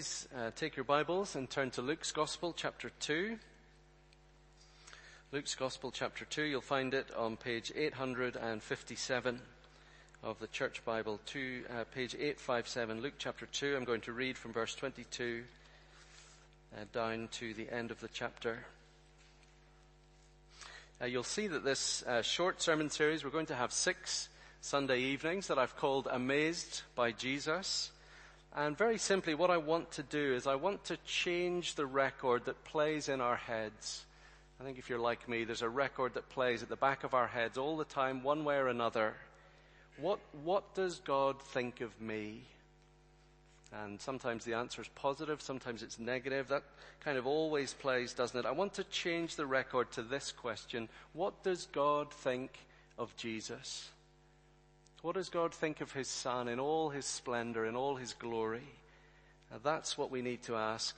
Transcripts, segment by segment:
please uh, take your Bibles and turn to Luke's Gospel, chapter 2. Luke's Gospel, chapter 2. You'll find it on page 857 of the Church Bible, two, uh, page 857, Luke chapter 2. I'm going to read from verse 22 uh, down to the end of the chapter. Uh, you'll see that this uh, short sermon series, we're going to have six Sunday evenings that I've called Amazed by Jesus. And very simply, what I want to do is I want to change the record that plays in our heads. I think if you're like me, there's a record that plays at the back of our heads all the time, one way or another. What, what does God think of me? And sometimes the answer is positive, sometimes it's negative. That kind of always plays, doesn't it? I want to change the record to this question. What does God think of Jesus? What does God think of His Son in all His splendor, in all His glory? Now, that's what we need to ask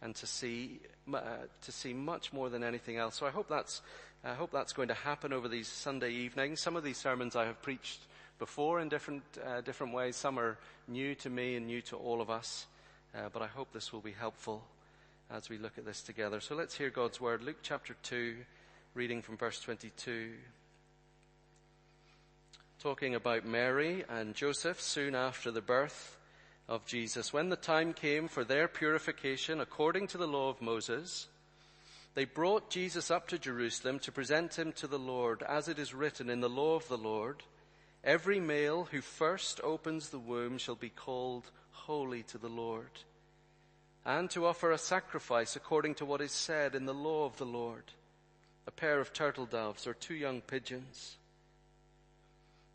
and to see, uh, to see much more than anything else. So I hope that's, I hope that's going to happen over these Sunday evenings. Some of these sermons I have preached before in different, uh, different ways. Some are new to me and new to all of us. Uh, but I hope this will be helpful as we look at this together. So let's hear God's word. Luke chapter 2, reading from verse 22 talking about Mary and Joseph soon after the birth of Jesus. When the time came for their purification according to the law of Moses, they brought Jesus up to Jerusalem to present him to the Lord, as it is written in the law of the Lord. Every male who first opens the womb shall be called holy to the Lord, and to offer a sacrifice according to what is said in the law of the Lord, a pair of turtle doves or two young pigeons.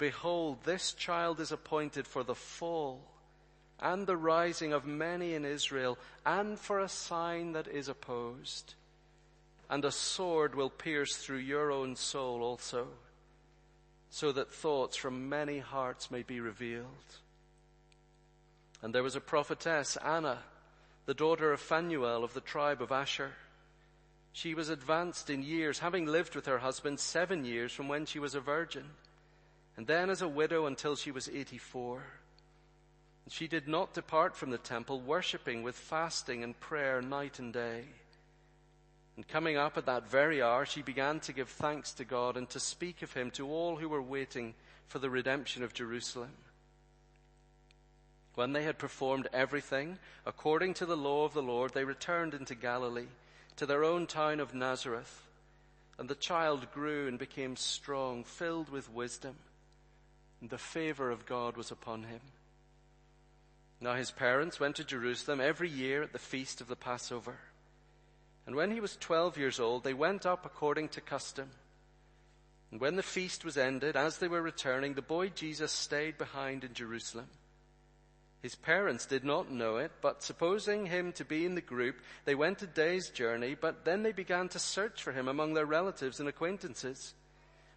Behold, this child is appointed for the fall and the rising of many in Israel, and for a sign that is opposed. And a sword will pierce through your own soul also, so that thoughts from many hearts may be revealed. And there was a prophetess, Anna, the daughter of Phanuel of the tribe of Asher. She was advanced in years, having lived with her husband seven years from when she was a virgin and then as a widow until she was 84. She did not depart from the temple, worshipping with fasting and prayer night and day. And coming up at that very hour, she began to give thanks to God and to speak of him to all who were waiting for the redemption of Jerusalem. When they had performed everything according to the law of the Lord, they returned into Galilee, to their own town of Nazareth. And the child grew and became strong, filled with wisdom the favor of God was upon him. Now his parents went to Jerusalem every year at the feast of the Passover. And when he was twelve years old, they went up according to custom. And when the feast was ended, as they were returning, the boy Jesus stayed behind in Jerusalem. His parents did not know it, but supposing him to be in the group, they went a day's journey, but then they began to search for him among their relatives and acquaintances.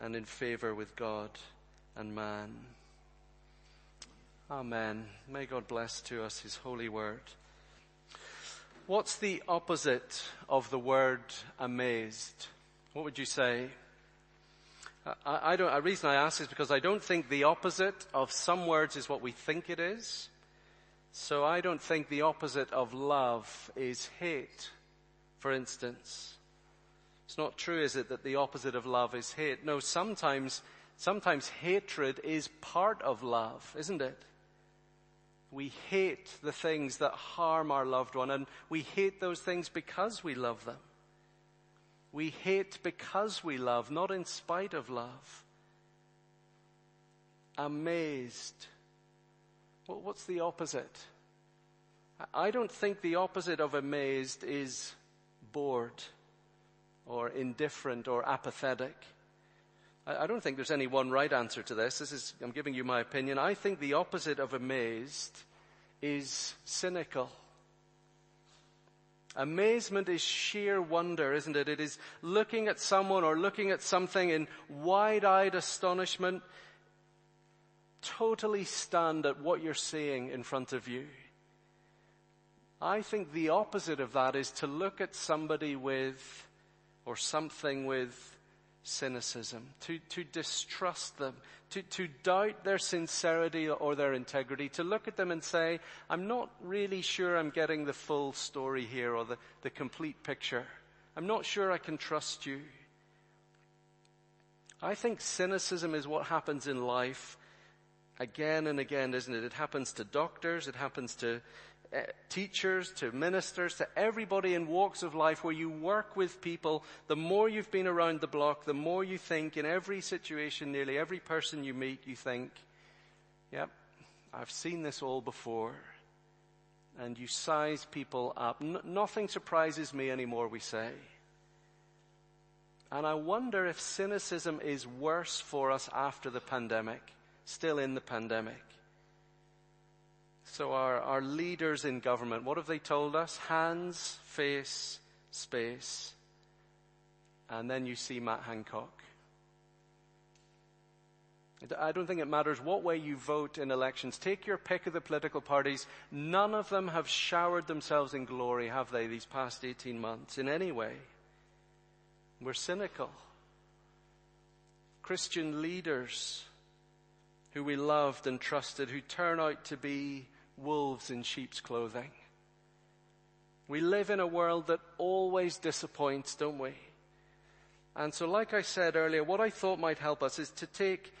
and in favor with God and man. Amen. May God bless to us his holy word. What's the opposite of the word amazed? What would you say? I, I don't, a reason I ask is because I don't think the opposite of some words is what we think it is. So I don't think the opposite of love is hate, for instance. It's not true, is it, that the opposite of love is hate? No, sometimes, sometimes hatred is part of love, isn't it? We hate the things that harm our loved one and we hate those things because we love them. We hate because we love, not in spite of love. Amazed. Well, what's the opposite? I don't think the opposite of amazed is bored or indifferent or apathetic. I don't think there's any one right answer to this. This is, I'm giving you my opinion. I think the opposite of amazed is cynical. Amazement is sheer wonder, isn't it? It is looking at someone or looking at something in wide-eyed astonishment, totally stunned at what you're seeing in front of you. I think the opposite of that is to look at somebody with, or something with cynicism, to, to distrust them, to, to doubt their sincerity or their integrity, to look at them and say, I'm not really sure I'm getting the full story here or the, the complete picture. I'm not sure I can trust you. I think cynicism is what happens in life again and again, isn't it? It happens to doctors, it happens to Uh, teachers to ministers to everybody in walks of life where you work with people, the more you've been around the block, the more you think in every situation, nearly every person you meet, you think, yep, I've seen this all before. And you size people up. N- nothing surprises me anymore, we say. And I wonder if cynicism is worse for us after the pandemic, still in the pandemic. So our, our leaders in government, what have they told us? Hands, face, space. And then you see Matt Hancock. I don't think it matters what way you vote in elections. Take your pick of the political parties. None of them have showered themselves in glory, have they, these past 18 months in any way? We're cynical. Christian leaders who we loved and trusted, who turn out to be wolves in sheep's clothing. We live in a world that always disappoints, don't we? And so, like I said earlier, what I thought might help us is to take,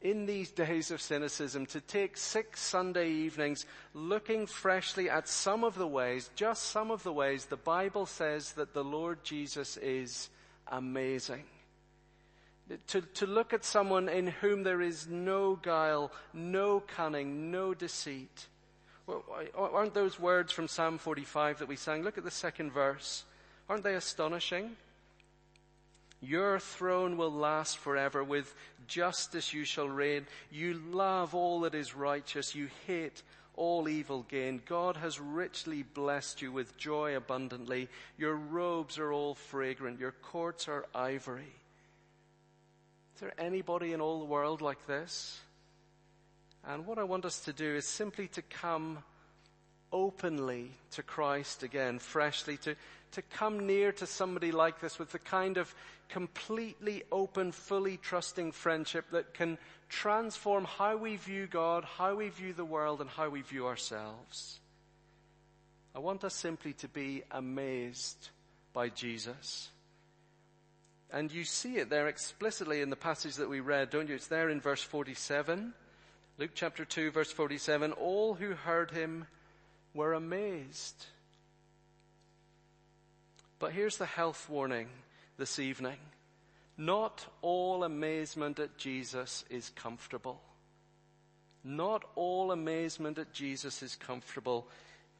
in these days of cynicism, to take six Sunday evenings looking freshly at some of the ways, just some of the ways the Bible says that the Lord Jesus is amazing. To, to look at someone in whom there is no guile, no cunning, no deceit aren't those words from Psalm 45 that we sang? Look at the second verse. Aren't they astonishing? Your throne will last forever. With justice you shall reign. You love all that is righteous. You hate all evil gain. God has richly blessed you with joy abundantly. Your robes are all fragrant. Your courts are ivory. Is there anybody in all the world like this? And what I want us to do is simply to come openly to Christ again, freshly, to, to come near to somebody like this with the kind of completely open, fully trusting friendship that can transform how we view God, how we view the world, and how we view ourselves. I want us simply to be amazed by Jesus. And you see it there explicitly in the passage that we read, don't you? It's there in verse 47. Luke chapter 2 verse 47. All who heard him were amazed. But here's the health warning this evening. Not all amazement at Jesus is comfortable. Not all amazement at Jesus is comfortable.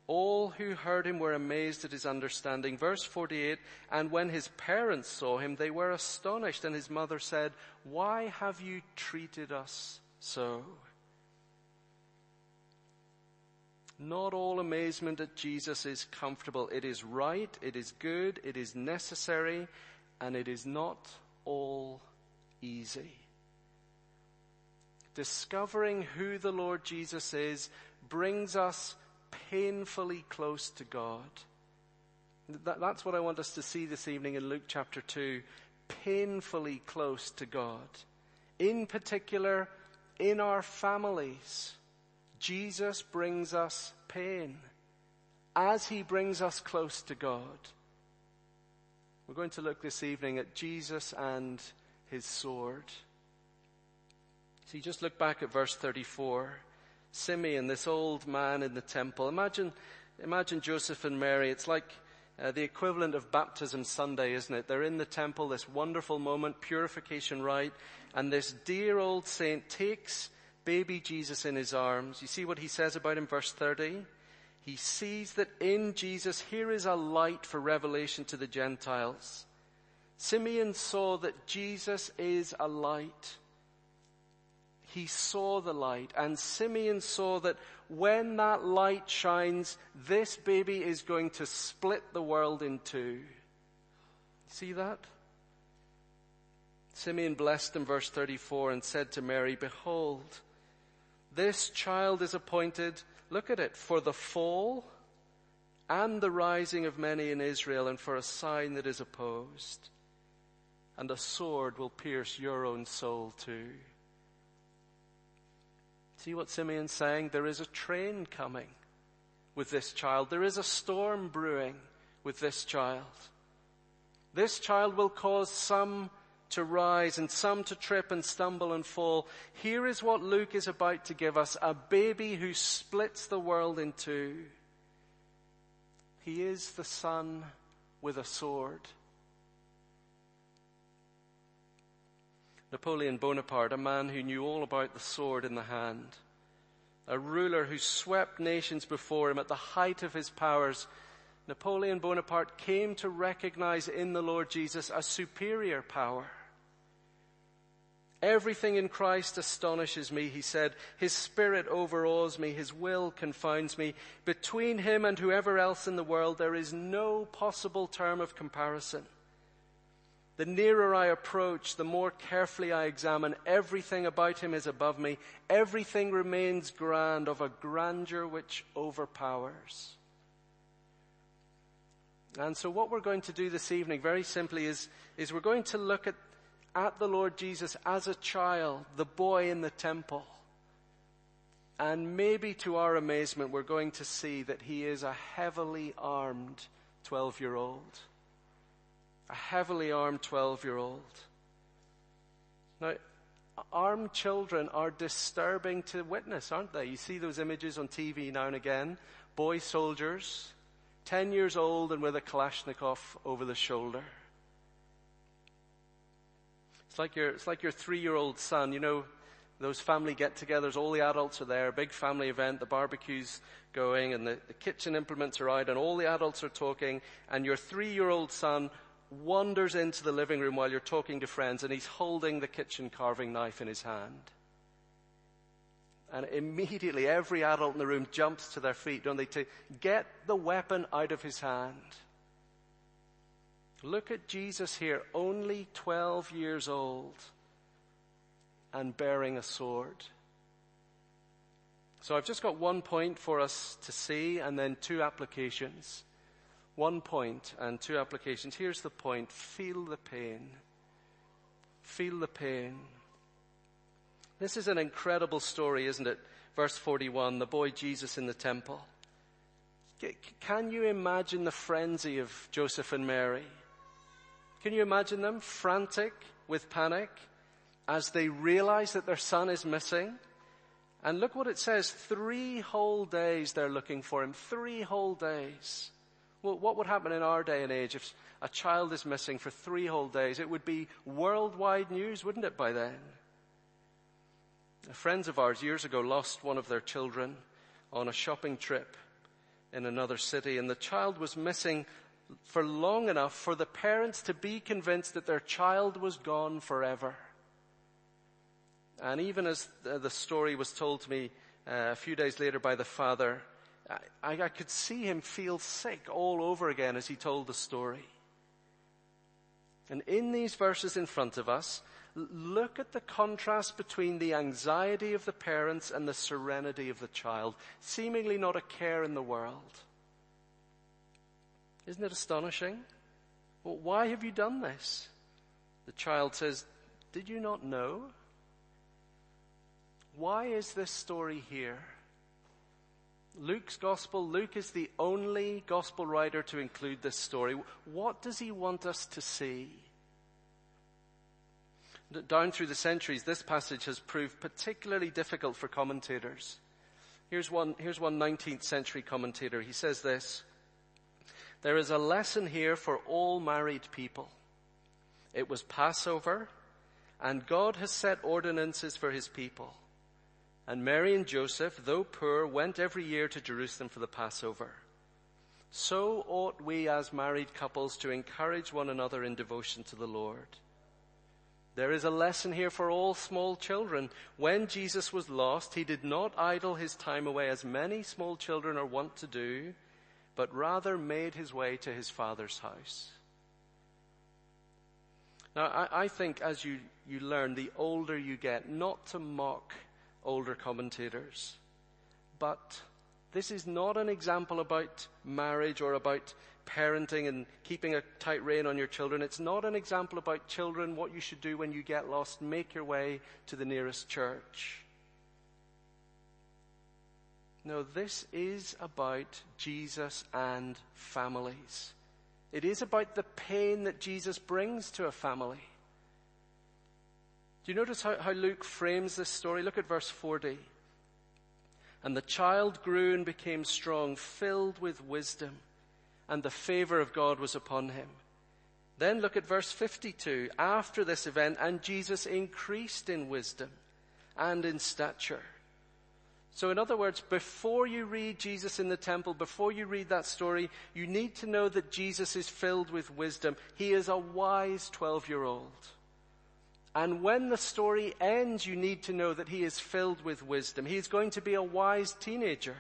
All who heard him were amazed at his understanding. Verse 48, and when his parents saw him, they were astonished, and his mother said, Why have you treated us so? Not all amazement at Jesus is comfortable. It is right, it is good, it is necessary, and it is not all easy. Discovering who the Lord Jesus is brings us painfully close to God. That, that's what I want us to see this evening in Luke chapter 2. Painfully close to God. In particular, in our families, Jesus brings us pain as he brings us close to God. We're going to look this evening at Jesus and his sword. See, just look back at verse 34. Simeon, this old man in the temple. Imagine, imagine Joseph and Mary. It's like uh, the equivalent of baptism Sunday, isn't it? They're in the temple, this wonderful moment, purification rite, and this dear old saint takes baby Jesus in his arms. You see what he says about him, verse 30? He sees that in Jesus, here is a light for revelation to the Gentiles. Simeon saw that Jesus is a light he saw the light and Simeon saw that when that light shines, this baby is going to split the world in two. See that? Simeon blessed in verse 34 and said to Mary, behold, this child is appointed, look at it, for the fall and the rising of many in Israel and for a sign that is opposed. And a sword will pierce your own soul too See what Simeon's saying? There is a train coming with this child. There is a storm brewing with this child. This child will cause some to rise and some to trip and stumble and fall. Here is what Luke is about to give us. A baby who splits the world in two. He is the son with a sword. Napoleon Bonaparte, a man who knew all about the sword in the hand, a ruler who swept nations before him at the height of his powers, Napoleon Bonaparte came to recognize in the Lord Jesus a superior power. Everything in Christ astonishes me, he said. His spirit overawes me. His will confounds me. Between him and whoever else in the world, there is no possible term of comparison. The nearer I approach, the more carefully I examine. Everything about him is above me. Everything remains grand of a grandeur which overpowers. And so what we're going to do this evening, very simply, is, is we're going to look at, at the Lord Jesus as a child, the boy in the temple. And maybe to our amazement, we're going to see that he is a heavily armed 12 year old a heavily armed 12 year old. Now, armed children are disturbing to witness, aren't they? You see those images on TV now and again. Boy soldiers, 10 years old and with a Kalashnikov over the shoulder. It's like your, it's like your three year old son, you know, those family get togethers, all the adults are there, big family event, the barbecue's going and the, the kitchen implements are out and all the adults are talking and your three year old son wanders into the living room while you're talking to friends and he's holding the kitchen carving knife in his hand. And immediately every adult in the room jumps to their feet, don't they, to get the weapon out of his hand. Look at Jesus here, only 12 years old and bearing a sword. So I've just got one point for us to see and then two applications. One point and two applications. Here's the point. Feel the pain. Feel the pain. This is an incredible story, isn't it? Verse 41, the boy Jesus in the temple. Can you imagine the frenzy of Joseph and Mary? Can you imagine them frantic with panic as they realize that their son is missing? And look what it says. Three whole days they're looking for him. Three whole days. Well, what would happen in our day and age if a child is missing for three whole days? It would be worldwide news, wouldn't it, by then? Friends of ours years ago lost one of their children on a shopping trip in another city and the child was missing for long enough for the parents to be convinced that their child was gone forever. And even as the story was told to me uh, a few days later by the father, I, I could see him feel sick all over again as he told the story. And in these verses in front of us, look at the contrast between the anxiety of the parents and the serenity of the child, seemingly not a care in the world. Isn't it astonishing? Well, why have you done this? The child says, Did you not know? Why is this story here? Luke's gospel, Luke is the only gospel writer to include this story. What does he want us to see? Down through the centuries, this passage has proved particularly difficult for commentators. Here's one, here's one 19th century commentator. He says this, there is a lesson here for all married people. It was Passover, and God has set ordinances for his people. And Mary and Joseph, though poor, went every year to Jerusalem for the Passover. So ought we as married couples to encourage one another in devotion to the Lord. There is a lesson here for all small children. When Jesus was lost, he did not idle his time away as many small children are wont to do, but rather made his way to his father's house. Now, I, I think as you, you learn, the older you get, not to mock older commentators. But this is not an example about marriage or about parenting and keeping a tight rein on your children. It's not an example about children, what you should do when you get lost. Make your way to the nearest church. No, this is about Jesus and families. It is about the pain that Jesus brings to a family. Do you notice how, how Luke frames this story? Look at verse 40. And the child grew and became strong, filled with wisdom, and the favor of God was upon him. Then look at verse 52. After this event, and Jesus increased in wisdom and in stature. So in other words, before you read Jesus in the temple, before you read that story, you need to know that Jesus is filled with wisdom. He is a wise 12 year old. And when the story ends, you need to know that he is filled with wisdom. He is going to be a wise teenager.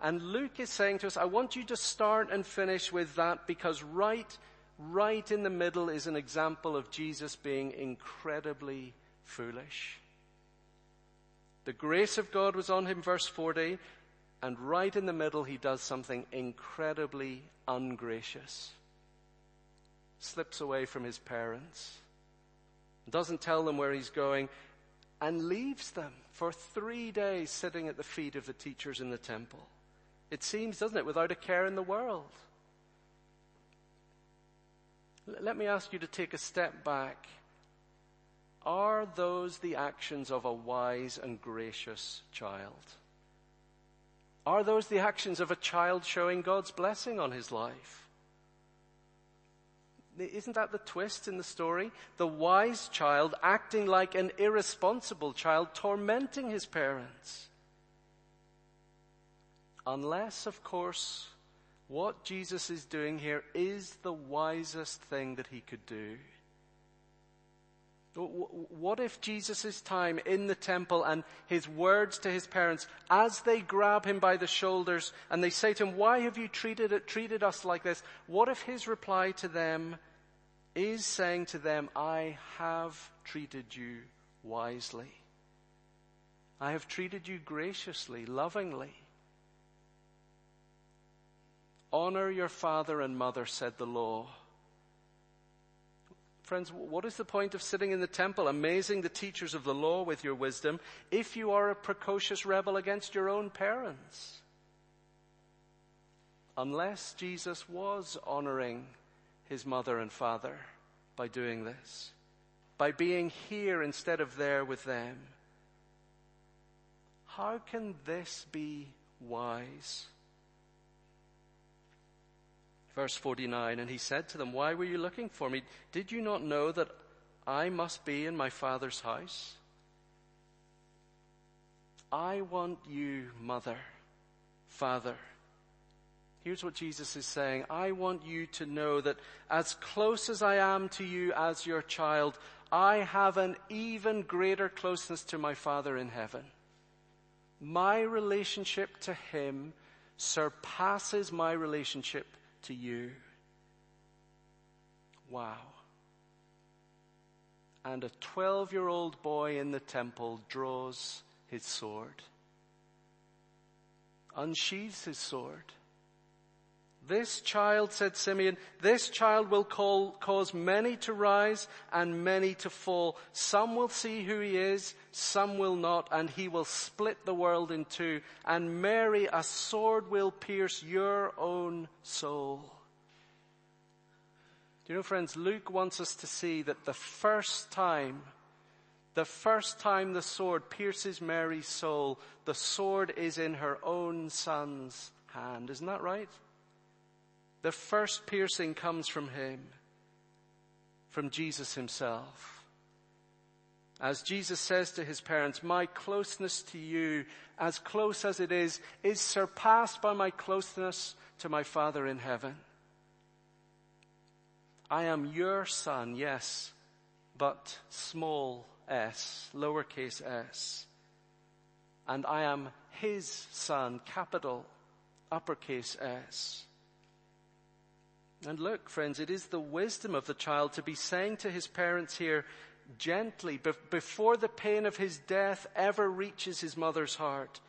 And Luke is saying to us, I want you to start and finish with that because right, right in the middle is an example of Jesus being incredibly foolish. The grace of God was on him, verse 40, and right in the middle he does something incredibly ungracious. Slips away from his parents doesn't tell them where he's going, and leaves them for three days sitting at the feet of the teachers in the temple. It seems, doesn't it, without a care in the world. Let me ask you to take a step back. Are those the actions of a wise and gracious child? Are those the actions of a child showing God's blessing on his life? Isn't that the twist in the story? The wise child acting like an irresponsible child, tormenting his parents. Unless, of course, what Jesus is doing here is the wisest thing that he could do. What if Jesus' time in the temple and his words to his parents as they grab him by the shoulders and they say to him, why have you treated it, treated us like this? What if his reply to them is saying to them, I have treated you wisely. I have treated you graciously, lovingly. Honor your father and mother, said the law. Friends, what is the point of sitting in the temple, amazing the teachers of the law with your wisdom, if you are a precocious rebel against your own parents? unless Jesus was honoring his mother and father by doing this, by being here instead of there with them. How can this be wise? Verse 49, and he said to them, Why were you looking for me? Did you not know that I must be in my father's house? I want you, mother, father. Here's what Jesus is saying. I want you to know that as close as I am to you as your child, I have an even greater closeness to my Father in heaven. My relationship to Him surpasses my relationship to you. Wow. And a 12 year old boy in the temple draws his sword, unsheathes his sword. This child, said Simeon, this child will call, cause many to rise and many to fall. Some will see who he is, some will not, and he will split the world in two. And Mary, a sword will pierce your own soul. Do you know, friends, Luke wants us to see that the first time, the first time the sword pierces Mary's soul, the sword is in her own son's hand. Isn't that right? The first piercing comes from him, from Jesus himself. As Jesus says to his parents, my closeness to you, as close as it is, is surpassed by my closeness to my Father in heaven. I am your son, yes, but small s, lowercase s. And I am his son, capital, uppercase s. And look, friends, it is the wisdom of the child to be saying to his parents here gently, before the pain of his death ever reaches his mother's heart.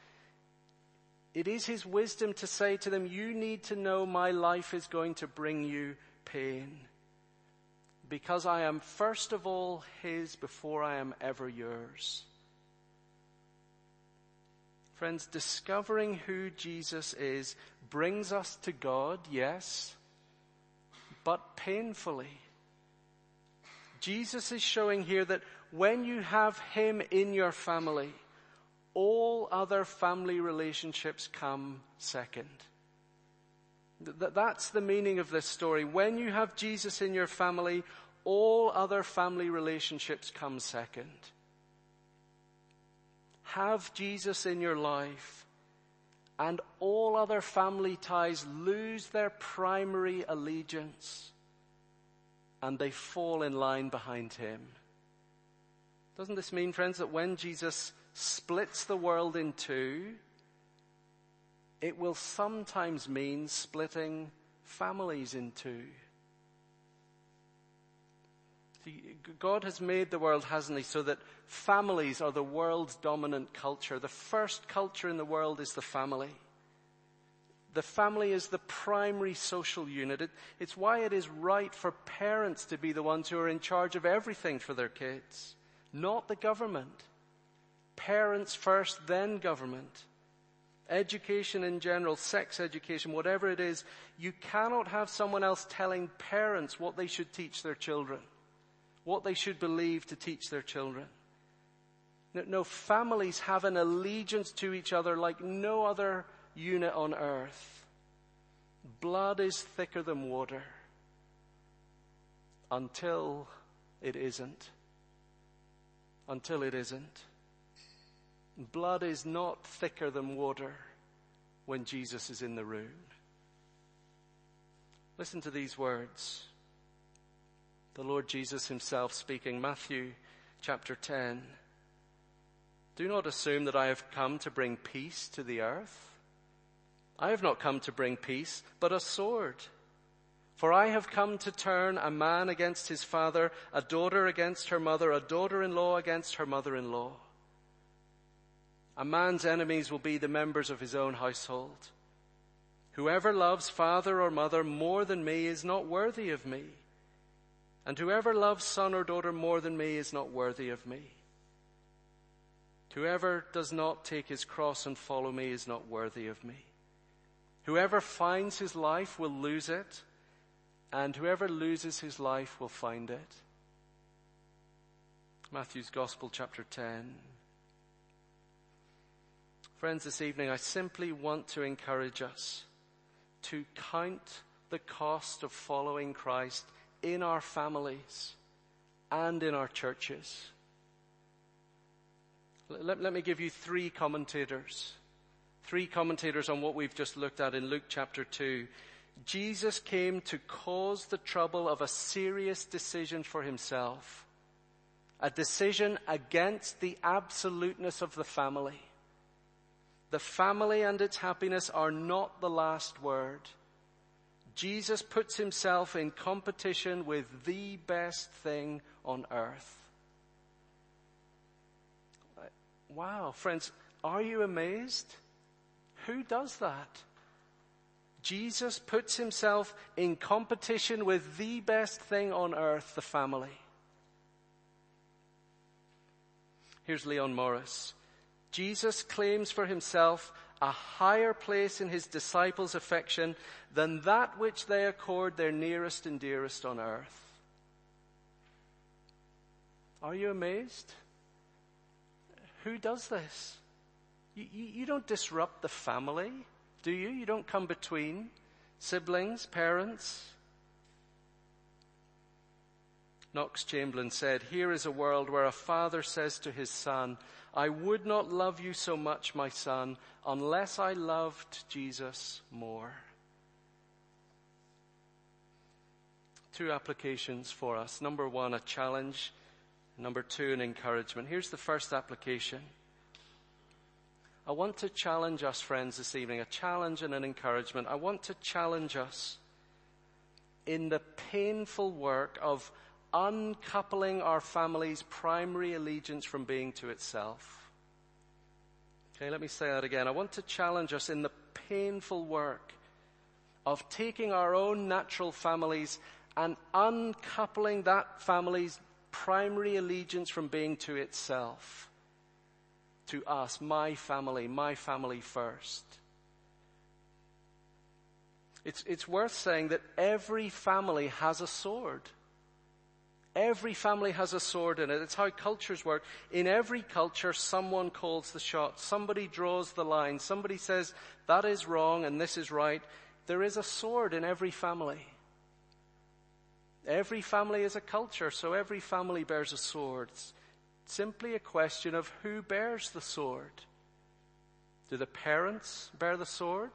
It is his wisdom to say to them, you need to know my life is going to bring you pain. Because I am first of all his before I am ever yours. Friends, discovering who Jesus is brings us to God, yes but painfully. Jesus is showing here that when you have Him in your family, all other family relationships come second. That's the meaning of this story. When you have Jesus in your family, all other family relationships come second. Have Jesus in your life and all other family ties lose their primary allegiance and they fall in line behind him. Doesn't this mean, friends, that when Jesus splits the world in two, it will sometimes mean splitting families in two? God has made the world, hasn't he, so that families are the world's dominant culture. The first culture in the world is the family. The family is the primary social unit. It, it's why it is right for parents to be the ones who are in charge of everything for their kids, not the government. Parents first, then government. Education in general, sex education, whatever it is, you cannot have someone else telling parents what they should teach their children what they should believe to teach their children. No, no, families have an allegiance to each other like no other unit on earth. Blood is thicker than water until it isn't. Until it isn't. Blood is not thicker than water when Jesus is in the room. Listen to these words the Lord Jesus himself speaking, Matthew chapter 10. Do not assume that I have come to bring peace to the earth. I have not come to bring peace, but a sword. For I have come to turn a man against his father, a daughter against her mother, a daughter-in-law against her mother-in-law. A man's enemies will be the members of his own household. Whoever loves father or mother more than me is not worthy of me. And whoever loves son or daughter more than me is not worthy of me. Whoever does not take his cross and follow me is not worthy of me. Whoever finds his life will lose it, and whoever loses his life will find it. Matthew's Gospel, chapter 10. Friends, this evening I simply want to encourage us to count the cost of following Christ in our families and in our churches. Let, let, me give you three commentators. Three commentators on what we've just looked at in Luke chapter 2. Jesus came to cause the trouble of a serious decision for himself. A decision against the absoluteness of the family. The family and its happiness are not the last word. Jesus puts himself in competition with the best thing on earth. Uh, wow, friends, are you amazed? Who does that? Jesus puts himself in competition with the best thing on earth, the family. Here's Leon Morris. Jesus claims for himself a higher place in his disciples' affection than that which they accord their nearest and dearest on earth. Are you amazed? Who does this? You, you, you, don't disrupt the family, do you? You don't come between siblings, parents. Knox Chamberlain said, Here is a world where a father says to his son, I would not love you so much, my son, unless I loved Jesus more. Two applications for us. Number one, a challenge. Number two, an encouragement. Here's the first application. I want to challenge us, friends, this evening, a challenge and an encouragement. I want to challenge us in the painful work of uncoupling our family's primary allegiance from being to itself. Okay, let me say that again. I want to challenge us in the painful work of taking our own natural families and uncoupling that family's primary allegiance from being to itself. To us, my family, my family first. It's, it's worth saying that every family has a sword. Every family has a sword in it. It's how cultures work. In every culture, someone calls the shot. Somebody draws the line. Somebody says, that is wrong and this is right. There is a sword in every family. Every family is a culture, so every family bears a sword. It's simply a question of who bears the sword. Do the parents bear the sword?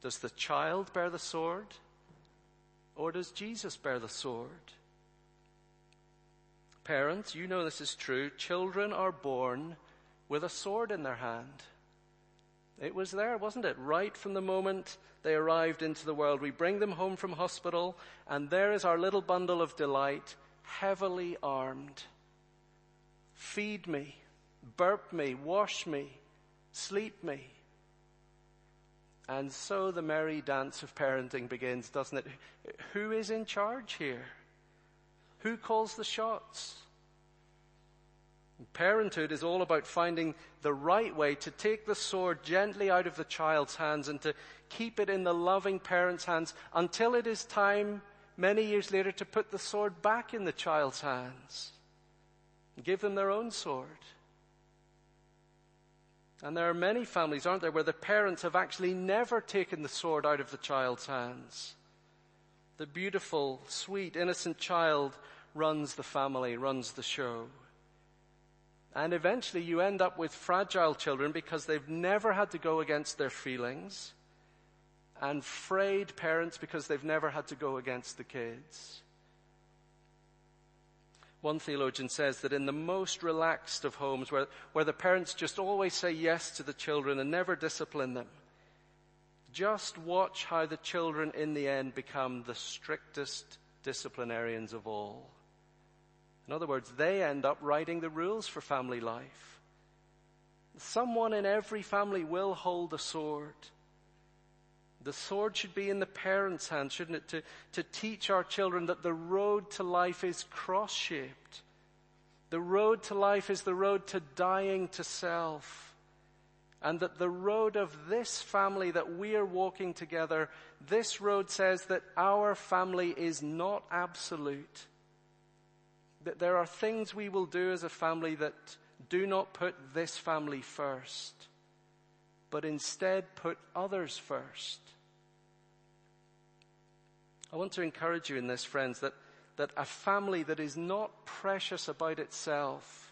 Does the child bear the sword? Or does Jesus bear the sword? Parents, you know this is true. Children are born with a sword in their hand. It was there, wasn't it? Right from the moment they arrived into the world. We bring them home from hospital, and there is our little bundle of delight, heavily armed. Feed me, burp me, wash me, sleep me. And so the merry dance of parenting begins, doesn't it? Who is in charge here? Who calls the shots? Parenthood is all about finding the right way to take the sword gently out of the child's hands and to keep it in the loving parent's hands until it is time many years later to put the sword back in the child's hands. and Give them their own sword. And there are many families, aren't there, where the parents have actually never taken the sword out of the child's hands. The beautiful, sweet, innocent child runs the family, runs the show. And eventually you end up with fragile children because they've never had to go against their feelings and frayed parents because they've never had to go against the kids. One theologian says that in the most relaxed of homes where, where the parents just always say yes to the children and never discipline them, just watch how the children in the end become the strictest disciplinarians of all. In other words, they end up writing the rules for family life. Someone in every family will hold a sword. The sword should be in the parents' hands, shouldn't it? To, to teach our children that the road to life is cross shaped. The road to life is the road to dying to self And that the road of this family that we are walking together, this road says that our family is not absolute. That there are things we will do as a family that do not put this family first, but instead put others first. I want to encourage you in this, friends, that, that a family that is not precious about itself,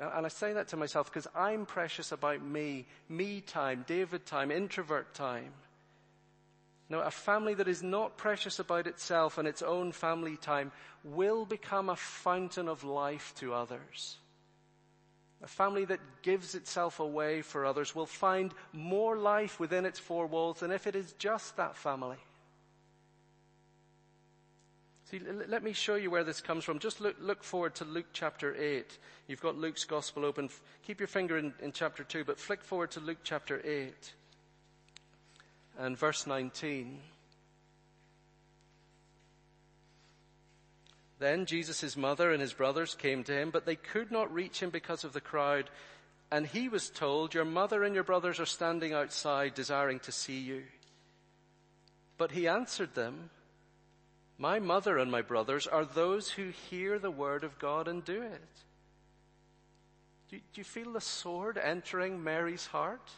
and I say that to myself because I'm precious about me, me time, David time, introvert time. Now, a family that is not precious about itself and its own family time will become a fountain of life to others. A family that gives itself away for others will find more life within its four walls than if it is just that family. See, let me show you where this comes from. Just look, look forward to Luke chapter 8. You've got Luke's gospel open. Keep your finger in, in chapter 2, but flick forward to Luke chapter 8 and verse 19. Then Jesus' mother and his brothers came to him, but they could not reach him because of the crowd. And he was told, Your mother and your brothers are standing outside desiring to see you. But he answered them, my mother and my brothers are those who hear the word of God and do it. Do, do you feel the sword entering Mary's heart?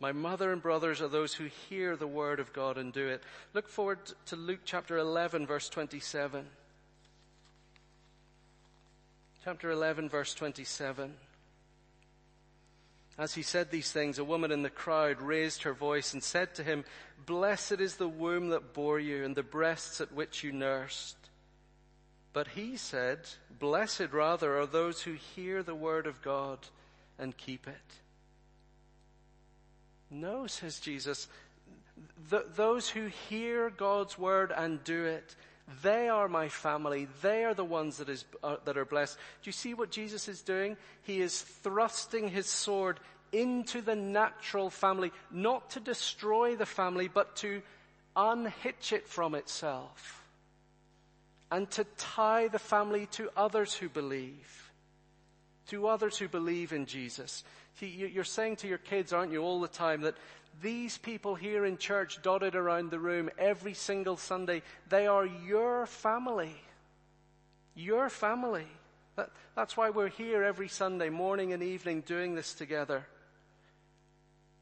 My mother and brothers are those who hear the word of God and do it. Look forward to Luke chapter 11 verse 27. Chapter 11 verse 27. As he said these things, a woman in the crowd raised her voice and said to him, Blessed is the womb that bore you and the breasts at which you nursed. But he said, Blessed rather are those who hear the word of God and keep it. No, says Jesus, th- those who hear God's word and do it, they are my family. They are the ones that, is, uh, that are blessed. Do you see what Jesus is doing? He is thrusting his sword into the natural family, not to destroy the family, but to unhitch it from itself and to tie the family to others who believe, to others who believe in Jesus. You're saying to your kids, aren't you, all the time that these people here in church dotted around the room every single Sunday, they are your family. Your family. That, that's why we're here every Sunday morning and evening doing this together.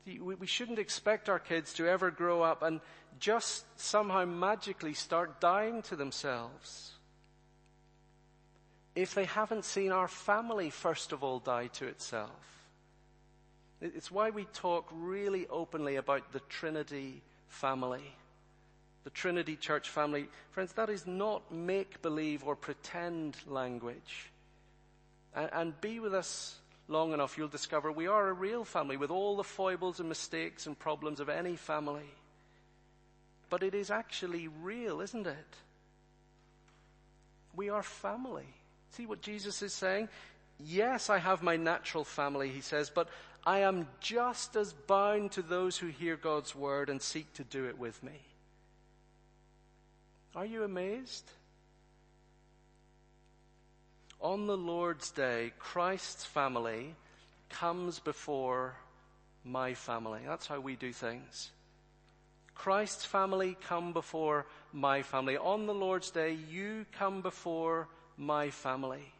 We, we shouldn't expect our kids to ever grow up and just somehow magically start dying to themselves. If they haven't seen our family first of all die to itself. It's why we talk really openly about the Trinity family. The Trinity church family. Friends, that is not make believe or pretend language. And, and, be with us long enough, you'll discover we are a real family with all the foibles and mistakes and problems of any family. But it is actually real, isn't it? We are family. See what Jesus is saying? Yes, I have my natural family, he says, but I am just as bound to those who hear God's word and seek to do it with me. Are you amazed? On the Lord's day, Christ's family comes before my family. That's how we do things. Christ's family come before my family. On the Lord's day, you come before my family.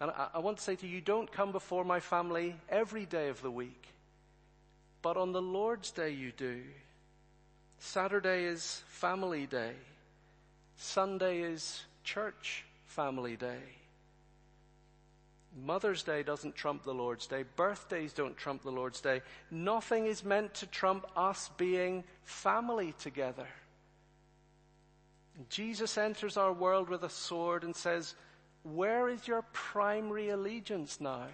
And I, I want to say to you, you don't come before my family every day of the week. But on the Lord's day you do. Saturday is family day. Sunday is church family day. Mother's Day doesn't trump the Lord's Day. Birthdays don't trump the Lord's Day. Nothing is meant to trump us being family together. Jesus enters our world with a sword and says, where is your primary allegiance now?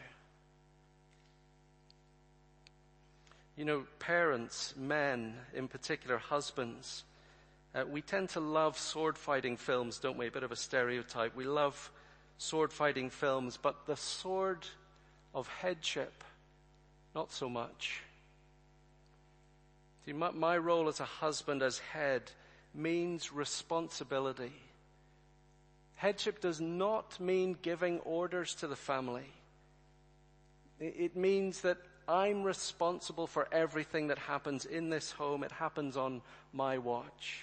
You know, parents, men in particular, husbands, uh, we tend to love sword fighting films, don't we? A bit of a stereotype. We love sword fighting films, but the sword of headship, not so much. See, my, my role as a husband, as head, means responsibility. Headship does not mean giving orders to the family. It means that I'm responsible for everything that happens in this home. It happens on my watch.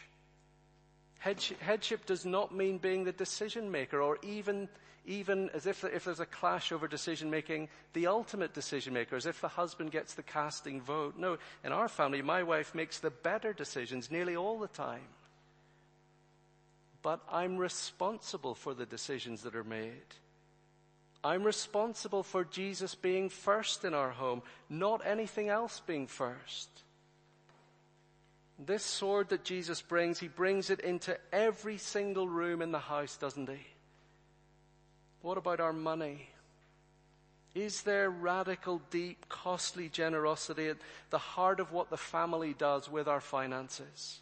Headship, does not mean being the decision maker or even, even as if, if there's a clash over decision making, the ultimate decision maker, as if the husband gets the casting vote. No, in our family, my wife makes the better decisions nearly all the time. But I'm responsible for the decisions that are made. I'm responsible for Jesus being first in our home, not anything else being first. This sword that Jesus brings, he brings it into every single room in the house, doesn't he? What about our money? Is there radical, deep, costly generosity at the heart of what the family does with our finances?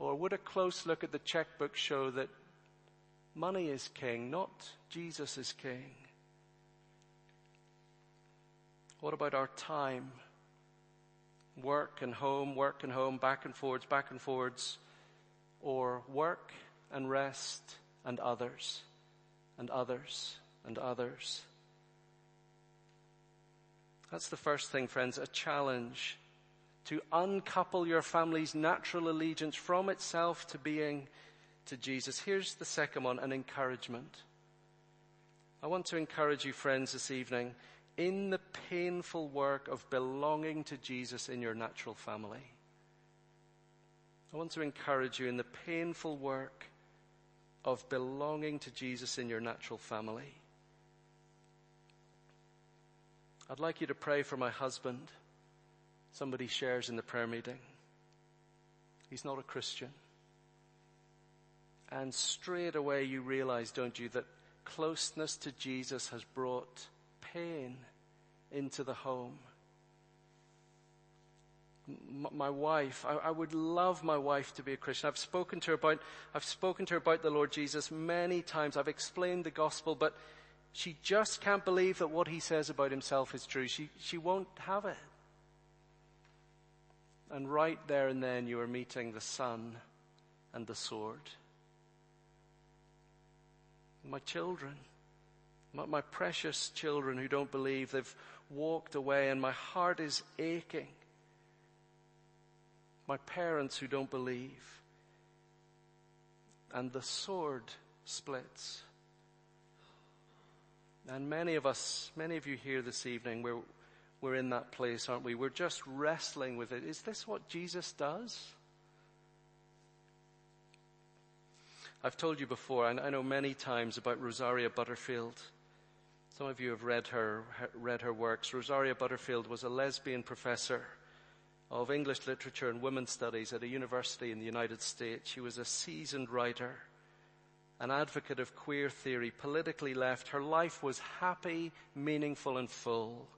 Or would a close look at the checkbook show that money is king, not Jesus is king? What about our time? Work and home, work and home, back and forwards, back and forwards, or work and rest and others, and others, and others. That's the first thing, friends, a challenge to uncouple your family's natural allegiance from itself to being to Jesus. Here's the second one, an encouragement. I want to encourage you, friends, this evening in the painful work of belonging to Jesus in your natural family. I want to encourage you in the painful work of belonging to Jesus in your natural family. I'd like you to pray for my husband. Somebody shares in the prayer meeting. He's not a Christian. And straight away you realize, don't you, that closeness to Jesus has brought pain into the home. my wife, I, I, would love my wife to be a Christian. I've spoken to her about, I've spoken to her about the Lord Jesus many times. I've explained the gospel, but she just can't believe that what he says about himself is true. She, she won't have it. And right there and then you are meeting the son and the sword. My children, my, my precious children who don't believe, they've walked away and my heart is aching. My parents who don't believe. And the sword splits. And many of us, many of you here this evening, we're, we're in that place, aren't we? We're just wrestling with it. Is this what Jesus does? I've told you before, and I know many times about Rosaria Butterfield. Some of you have read her, read her works. Rosaria Butterfield was a lesbian professor of English literature and women's studies at a university in the United States. She was a seasoned writer, an advocate of queer theory, politically left. Her life was happy, meaningful, and full.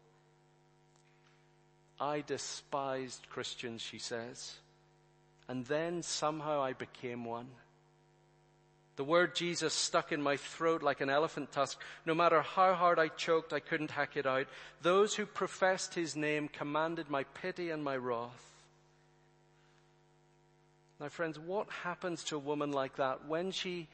I despised Christians, she says. And then somehow I became one. The word Jesus stuck in my throat like an elephant tusk. No matter how hard I choked, I couldn't hack it out. Those who professed his name commanded my pity and my wrath. Now friends, what happens to a woman like that when she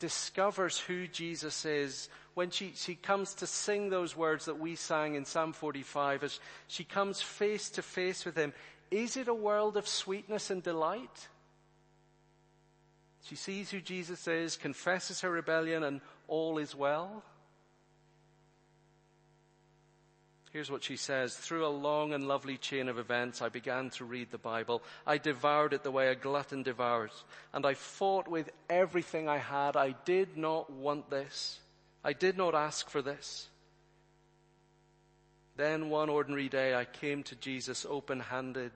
discovers who Jesus is, when she, she comes to sing those words that we sang in Psalm 45, as she comes face to face with him, is it a world of sweetness and delight? She sees who Jesus is, confesses her rebellion, and all is well. Here's what she says. Through a long and lovely chain of events, I began to read the Bible. I devoured it the way a glutton devours. And I fought with everything I had. I did not want this. I did not ask for this. Then one ordinary day I came to Jesus open handed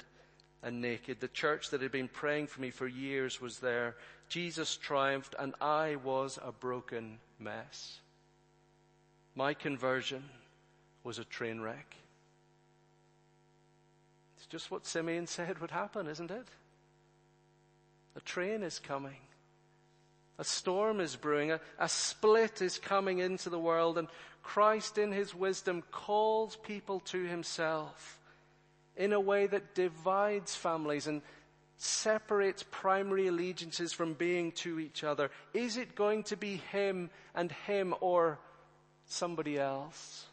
and naked. The church that had been praying for me for years was there. Jesus triumphed and I was a broken mess. My conversion was a train wreck. It's just what Simeon said would happen, isn't it? A train is coming. A storm is brewing. A, a, split is coming into the world and Christ in his wisdom calls people to himself in a way that divides families and separates primary allegiances from being to each other? Is it going to be him and him or somebody else?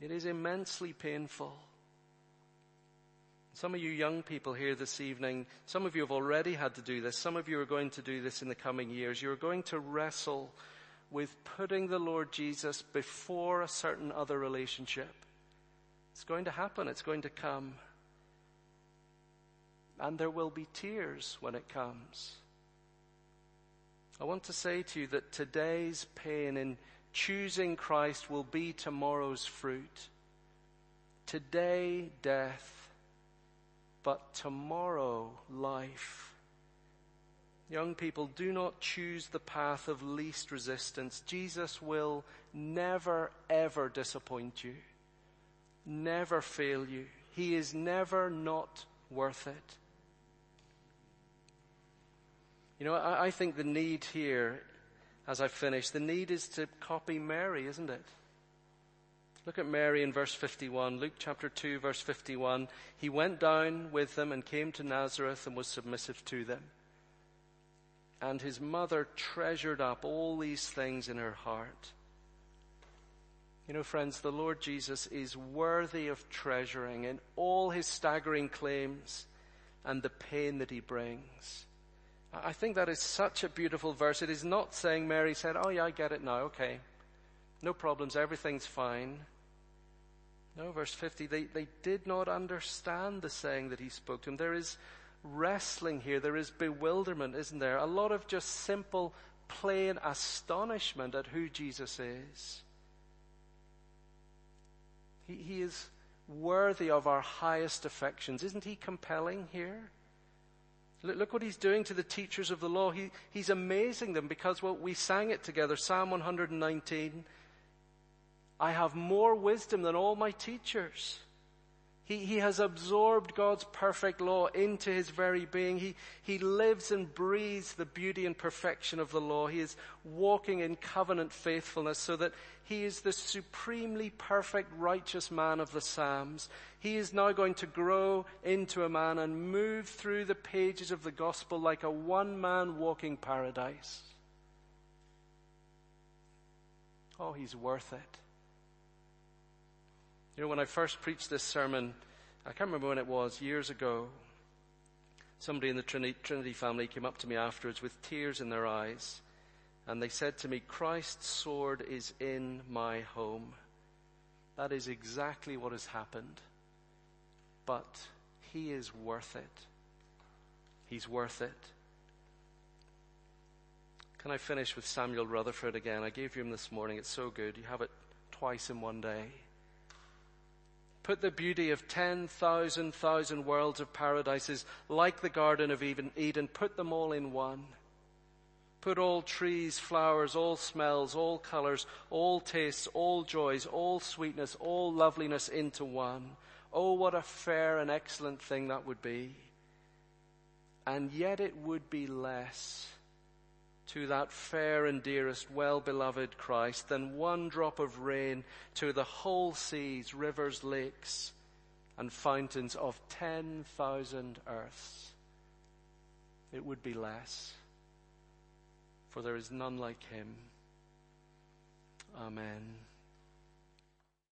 It is immensely painful. Some of you young people here this evening, some of you have already had to do this. Some of you are going to do this in the coming years. You're going to wrestle with putting the Lord Jesus before a certain other relationship. It's going to happen. It's going to come. And there will be tears when it comes. I want to say to you that today's pain in choosing Christ will be tomorrow's fruit. Today, death but tomorrow life. Young people, do not choose the path of least resistance. Jesus will never ever disappoint you, never fail you. He is never not worth it. You know, I, I think the need here, as I finish, the need is to copy Mary, isn't it? Look at Mary in verse 51, Luke chapter 2 verse 51. He went down with them and came to Nazareth and was submissive to them. And his mother treasured up all these things in her heart. You know, friends, the Lord Jesus is worthy of treasuring in all his staggering claims and the pain that he brings. I think that is such a beautiful verse. It is not saying Mary said, Oh yeah, I get it now, okay. No problems, everything's fine. No, verse 50, they, they did not understand the saying that he spoke to them. There is wrestling here. There is bewilderment, isn't there? A lot of just simple, plain astonishment at who Jesus is. He, he is worthy of our highest affections. Isn't he compelling here? Look, look what he's doing to the teachers of the law. He, he's amazing them because well, we sang it together, Psalm 119. I have more wisdom than all my teachers. He, he has absorbed God's perfect law into his very being. He, he lives and breathes the beauty and perfection of the law. He is walking in covenant faithfulness so that he is the supremely perfect righteous man of the Psalms. He is now going to grow into a man and move through the pages of the gospel like a one man walking paradise. Oh, he's worth it. You know, when I first preached this sermon, I can't remember when it was, years ago, somebody in the Trinity family came up to me afterwards with tears in their eyes, and they said to me, Christ's sword is in my home. That is exactly what has happened. But he is worth it. He's worth it. Can I finish with Samuel Rutherford again? I gave you him this morning. It's so good. You have it twice in one day. Put the beauty of 10,000 thousand worlds of paradises like the Garden of Eden, put them all in one. Put all trees, flowers, all smells, all colors, all tastes, all joys, all sweetness, all loveliness into one. Oh, what a fair and excellent thing that would be. And yet it would be less to that fair and dearest, well beloved Christ than one drop of rain to the whole seas, rivers, lakes, and fountains of 10,000 earths. It would be less, for there is none like him. Amen.